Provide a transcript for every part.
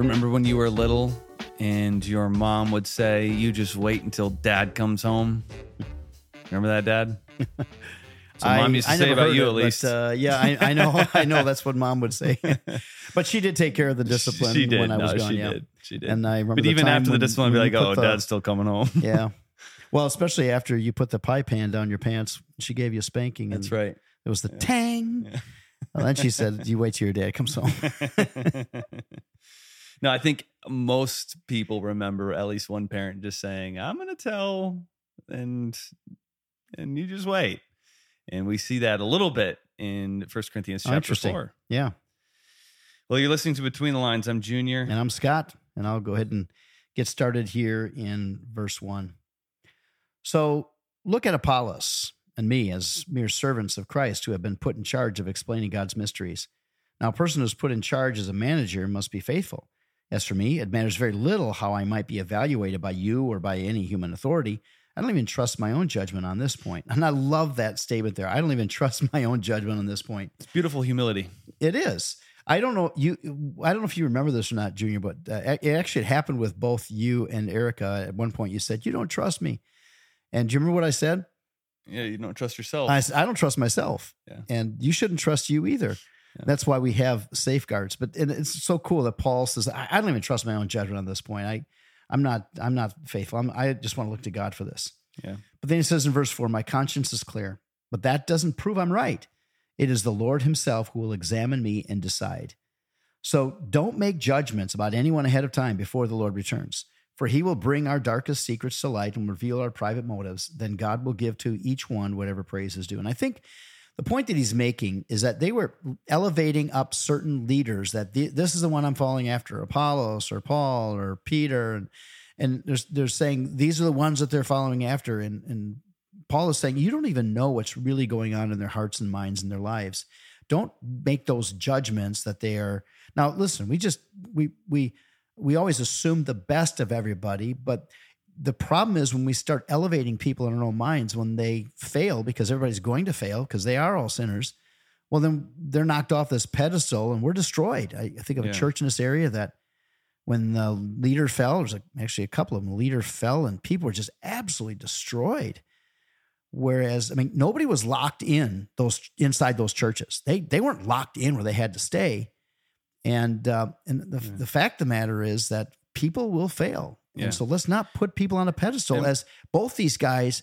Remember when you were little and your mom would say, You just wait until dad comes home? Remember that, dad? So mom used to I say never about you it, at least. But, uh, yeah, I, I know. I know that's what mom would say. but she did take care of the discipline she did. when I was no, gone. she yeah. did. She did. And I remember but even after the discipline, I'd be like, Oh, the- dad's still coming home. yeah. Well, especially after you put the pie pan down your pants, she gave you a spanking. And That's right. It was the tang. Yeah. And then she said, "You wait till your dad comes home." No, I think most people remember at least one parent just saying, "I'm going to tell," and and you just wait. And we see that a little bit in First Corinthians Oh, chapter four. yeah. Well, you're listening to Between the Lines. I'm Junior. And I'm Scott, and I'll go ahead and get started here in verse one. So look at Apollos and me as mere servants of Christ who have been put in charge of explaining God's mysteries. Now, a person who's put in charge as a manager must be faithful. As for me, it matters very little how I might be evaluated by you or by any human authority. I don't even trust my own judgment on this point. And I love that statement there. I don't even trust my own judgment on this point. It's beautiful humility. It is. I don't know you. I don't know if you remember this or not, Junior, but uh, it actually happened with both you and Erica. At one point, you said you don't trust me, and do you remember what I said? Yeah, you don't trust yourself. I said I don't trust myself, Yeah. and you shouldn't trust you either. Yeah. That's why we have safeguards. But and it's so cool that Paul says I, I don't even trust my own judgment on this point. I, I'm not. I'm not faithful. I'm, I just want to look to God for this. Yeah. But then he says in verse four, "My conscience is clear, but that doesn't prove I'm right. It is the Lord Himself who will examine me and decide." So don't make judgments about anyone ahead of time before the Lord returns, for he will bring our darkest secrets to light and reveal our private motives. Then God will give to each one whatever praise is due. And I think the point that he's making is that they were elevating up certain leaders that the, this is the one I'm following after Apollos or Paul or Peter. And, and they're, they're saying these are the ones that they're following after. And, and Paul is saying, you don't even know what's really going on in their hearts and minds and their lives. Don't make those judgments that they are. Now, listen, we just, we, we, we always assume the best of everybody, but the problem is when we start elevating people in our own minds when they fail, because everybody's going to fail because they are all sinners. Well, then they're knocked off this pedestal and we're destroyed. I, think of Yeah. a church in this area that when the leader fell, there's like actually a couple of them. The leader fell and people were just absolutely destroyed. Whereas, I mean, nobody was locked in those inside those churches. They they weren't locked in where they had to stay. And uh, and the, Yeah. the fact of the matter is that people will fail. Yeah. And so let's not put people on a pedestal And- as both these guys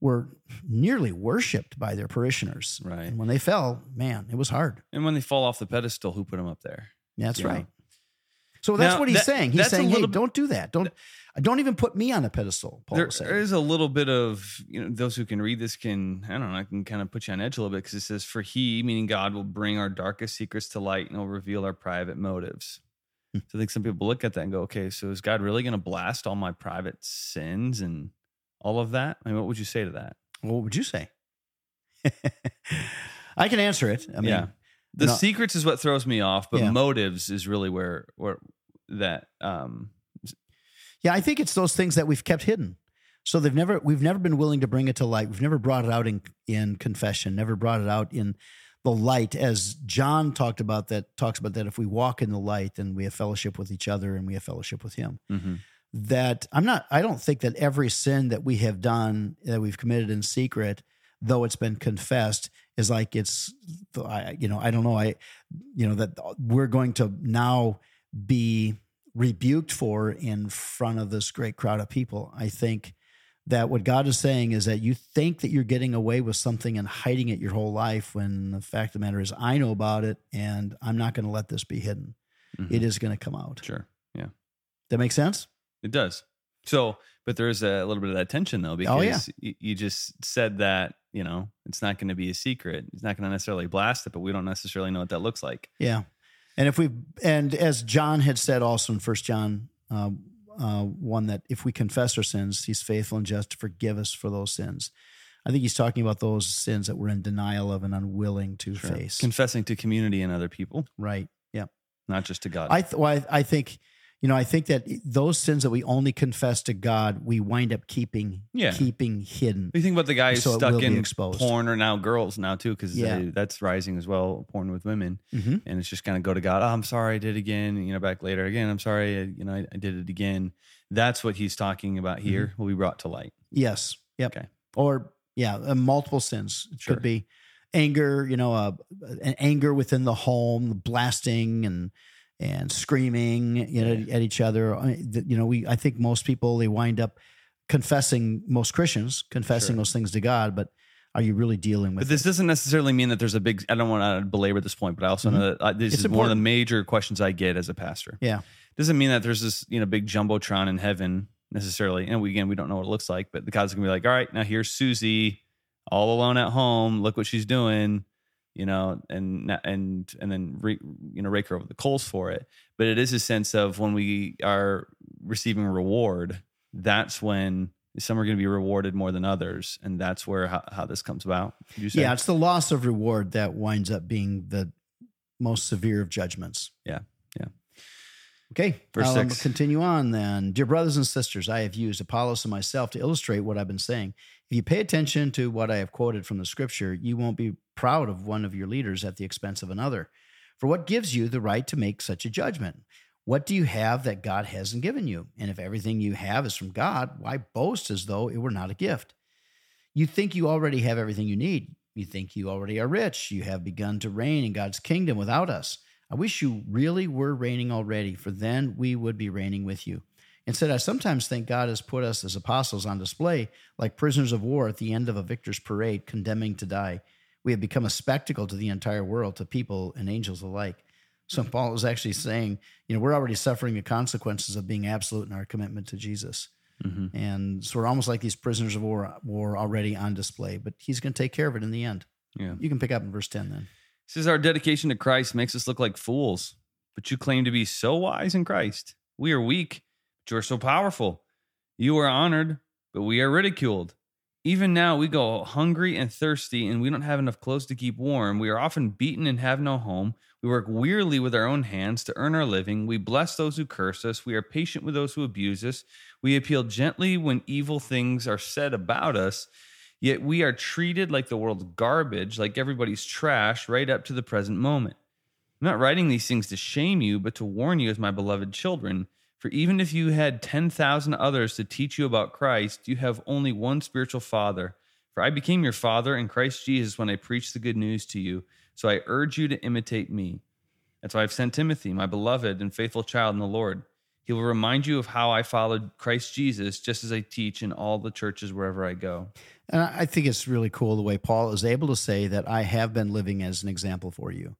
were nearly worshipped by their parishioners. Right. And when they fell, man, it was hard. and when they fall off the pedestal, who put them up there? Yeah, that's Yeah. right. So that's Now, what he's that- saying. He's saying, "Hey, don't do that. Don't don't even put me on a pedestal." Paul There saying. a little bit of you know those who can read this can I don't know I can kind of put you on edge a little bit because it says for he meaning God will bring our darkest secrets to light and will reveal our private motives. So I think some people look at that and go, okay, so is God really going to blast all my private sins and all of that? I mean, what would you say to that? What would you say? I can answer it. I mean, yeah, the no- secrets is what throws me off, but Yeah. motives is really where where that um yeah, I think it's those things that we've kept hidden. So they've never, we've never been willing to bring it to light. We've never brought it out in in confession. Never brought it out in the light, as John talked about. That talks about that if we walk in the light, then we have fellowship with each other, and we have fellowship with Him. mhm. that I'm not, I don't think that every sin that we have done, that we've committed in secret, though it's been confessed, is like it's, I, you know, I don't know. I, you know, that we're going to now be rebuked for in front of this great crowd of people. I think that what God is saying is that you think that you're getting away with something and hiding it your whole life when the fact of the matter is I know about it and I'm not going to let this be hidden. Mhm. It is going to come out. sure Yeah. That makes sense? It does. So, but there is a little bit of that tension though, because Oh, yeah. you, you just said that, you know, it's not going to be a secret. It's not going to necessarily blast it, but we don't necessarily know what that looks like. Yeah, and if we and as John had said also in First John uh, uh, one that if we confess our sins, He's faithful and just to forgive us for those sins. I think He's talking about those sins that we're in denial of and unwilling to Sure. face. Confessing to community and other people, right. Yeah. not just to God. I th- well, I, I think you know, I think that those sins that we only confess to God, we wind up keeping Yeah. keeping hidden. You think about the guy who's So stuck in porn or now girls now too, because Yeah. that's rising as well. Porn with women, Mhm. and it's just kind of go to God. Oh, I'm sorry, I did it again. You know, back later again. I'm sorry, I, you know, I, I did it again. That's what he's talking about here. Will be brought to light. Yes. Yep. Okay. Or yeah, uh, multiple sins. It Sure. Could be anger, you know, uh, an anger within the home, blasting and and screaming you know, at each other. I mean, th- You know, we I think most people they wind up confessing most Christians confessing Sure. those things to God, but are you really dealing with But this it? doesn't necessarily mean that there's a big. I don't want to belabor this point, but I also know that uh, this It's is one of the major questions I get as a pastor. Yeah. doesn't mean that there's this you know big jumbotron in heaven necessarily. And we again we don't know what it looks like, but the God's gonna be like, all right, now here's Susie, all alone at home. Look what she's doing, you know, and and and then re, you know rake her over the coals for it. But it is a sense of when we are receiving reward, that's when some are going to be rewarded more than others, and that's where how, how this comes about. You say? Yeah, it's the loss of reward that winds up being the most severe of judgments. Yeah, yeah. Okay, Verse I'll six. continue on then. Dear brothers and sisters, I have used Apollos and myself to illustrate what I've been saying. If you pay attention to what I have quoted from the scripture, you won't be proud of one of your leaders at the expense of another. For what gives you the right to make such a judgment? What do you have that God hasn't given you? And if everything you have is from God, why boast as though it were not a gift? You think you already have everything you need. You think you already are rich. You have begun to reign in God's kingdom without us. I wish you really were reigning already, for then we would be reigning with you. Instead, I sometimes think God has put us as apostles on display, like prisoners of war at the end of a victor's parade, condemning to die. We have become a spectacle to the entire world, to people and angels alike. So Paul is actually saying, you know, we're already suffering the consequences of being absolute in our commitment to Jesus. Mhm. And so we're almost like these prisoners of war, war already on display, but he's going to take care of it in the end. yeah. You can pick up in verse 10 then. It says our dedication to Christ makes us look like fools, but you claim to be so wise in Christ. We are weak, but you are so powerful. You are honored, but we are ridiculed. Even now, we go hungry and thirsty, and we don't have enough clothes to keep warm. We are often beaten and have no home. We work wearily with our own hands to earn our living. We bless those who curse us. We are patient with those who abuse us. We appeal gently when evil things are said about us. Yet we are treated like the world's garbage, like everybody's trash, right up to the present moment. I'm not writing these things to shame you, but to warn you as my beloved children. For even if you had 10,000 others to teach you about Christ, you have only one spiritual father. For I became your father in Christ Jesus when I preached the good news to you. So I urge you to imitate me. That's why I've sent Timothy, my beloved and faithful child in the Lord. He will remind you of how I followed Christ Jesus, just as I teach in all the churches wherever I go. And I think it's really cool the way Paul is able to say that I have been living as an example for you,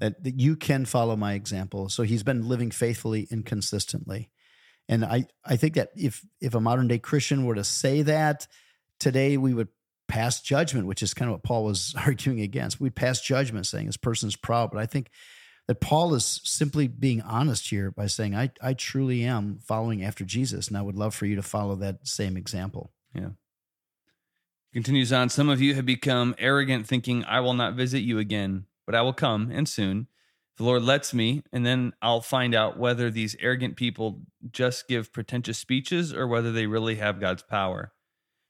that, that you can follow my example. So he's been living faithfully and consistently. And I, I think that if if a modern day Christian were to say that today, we would pass judgment, which is kind of what Paul was arguing against. We'd pass judgment saying this person's proud. But I think that Paul is simply being honest here by saying, I, I truly am following after Jesus, and I would love for you to follow that same example. Yeah. Continues on, some of you have become arrogant, thinking, I will not visit you again, but I will come and soon. If the Lord lets me, and then I'll find out whether these arrogant people just give pretentious speeches or whether they really have God's power.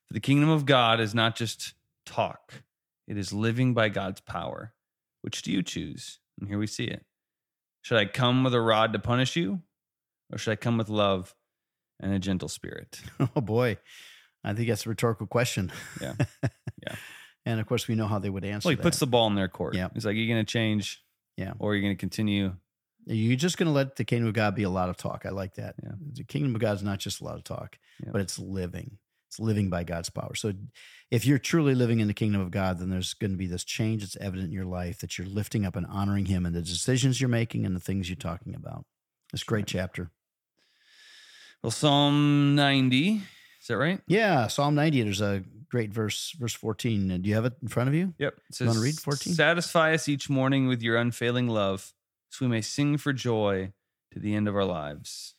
For the kingdom of God is not just talk, it is living by God's power. Which do you choose? And here we see it. Should I come with a rod to punish you, or should I come with love and a gentle spirit? Oh boy, I think that's a rhetorical question. Yeah. Yeah. And of course, we know how they would answer. Well, he that. puts the ball in their court. Yeah. He's like, you're going to change. Yeah. Or you're going to continue. You're just going to let the kingdom of God be a lot of talk. I like that. Yeah. The kingdom of God is not just a lot of talk, Yeah. but it's living. It's living by God's power. So if you're truly living in the kingdom of God, then there's going to be this change that's evident in your life that you're lifting up and honoring Him and the decisions you're making and the things you're talking about. This great right. chapter. Well, Psalm 90. Is that right? Yeah, Psalm 90. There's a great verse, verse 14. Do you have it in front of you? Yep. It You wanna read 14? Satisfy us each morning with your unfailing love, so we may sing for joy to the end of our lives.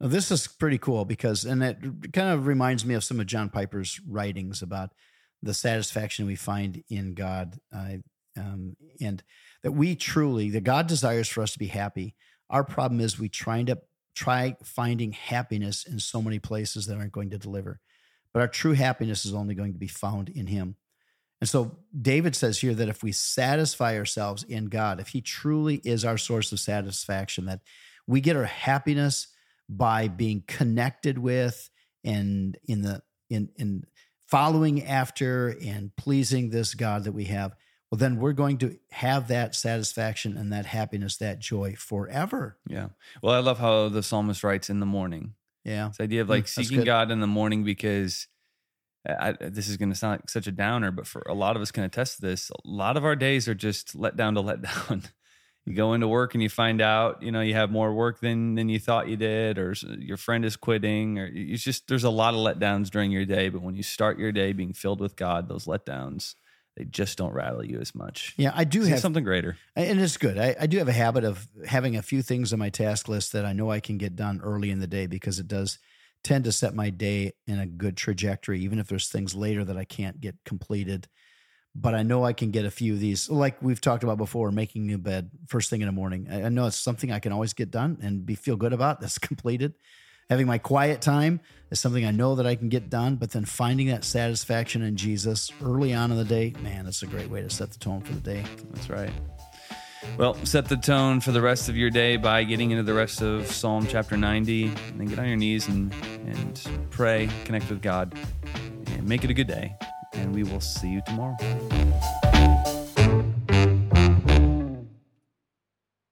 Now, this is pretty cool because, and it kind of reminds me of some of John Piper's writings about the satisfaction we find in God, uh, um, and that we truly, that God desires for us to be happy. Our problem is we try to try finding happiness in so many places that aren't going to deliver. But our true happiness is only going to be found in Him. And so David says here that if we satisfy ourselves in God, if He truly is our source of satisfaction, that we get our happiness by being connected with and in the in in following after and pleasing this God that we have, well, then we're going to have that satisfaction and that happiness, that joy forever. Yeah. Well, I love how the psalmist writes in the morning. Yeah. This idea of like Mm, seeking good. God in the morning because I, this is going to sound like such a downer, but for a lot of us can attest to this. A lot of our days are just let down to let down. you go into work and you find out, you know, you have more work than than you thought you did, or your friend is quitting, or it's just there's a lot of letdowns during your day. But when you start your day being filled with God, those letdowns they just don't rattle you as much. Yeah, I do See have something greater. and it's good. I, I do have a habit of having a few things on my task list that I know I can get done early in the day because it does tend to set my day in a good trajectory, even if there's things later that I can't get completed. But I know I can get a few of these, like we've talked about before, making a bed first thing in the morning. I, I know it's something I can always get done and be feel good about. That's completed. Having my quiet time is something I know that I can get done. But then finding that satisfaction in Jesus early on in the day, man, that's a great way to set the tone for the day. That's right. Well, set the tone for the rest of your day by getting into the rest of Psalm chapter 90, and then get on your knees and, and pray, connect with God, and make it a good day. And we will see you tomorrow.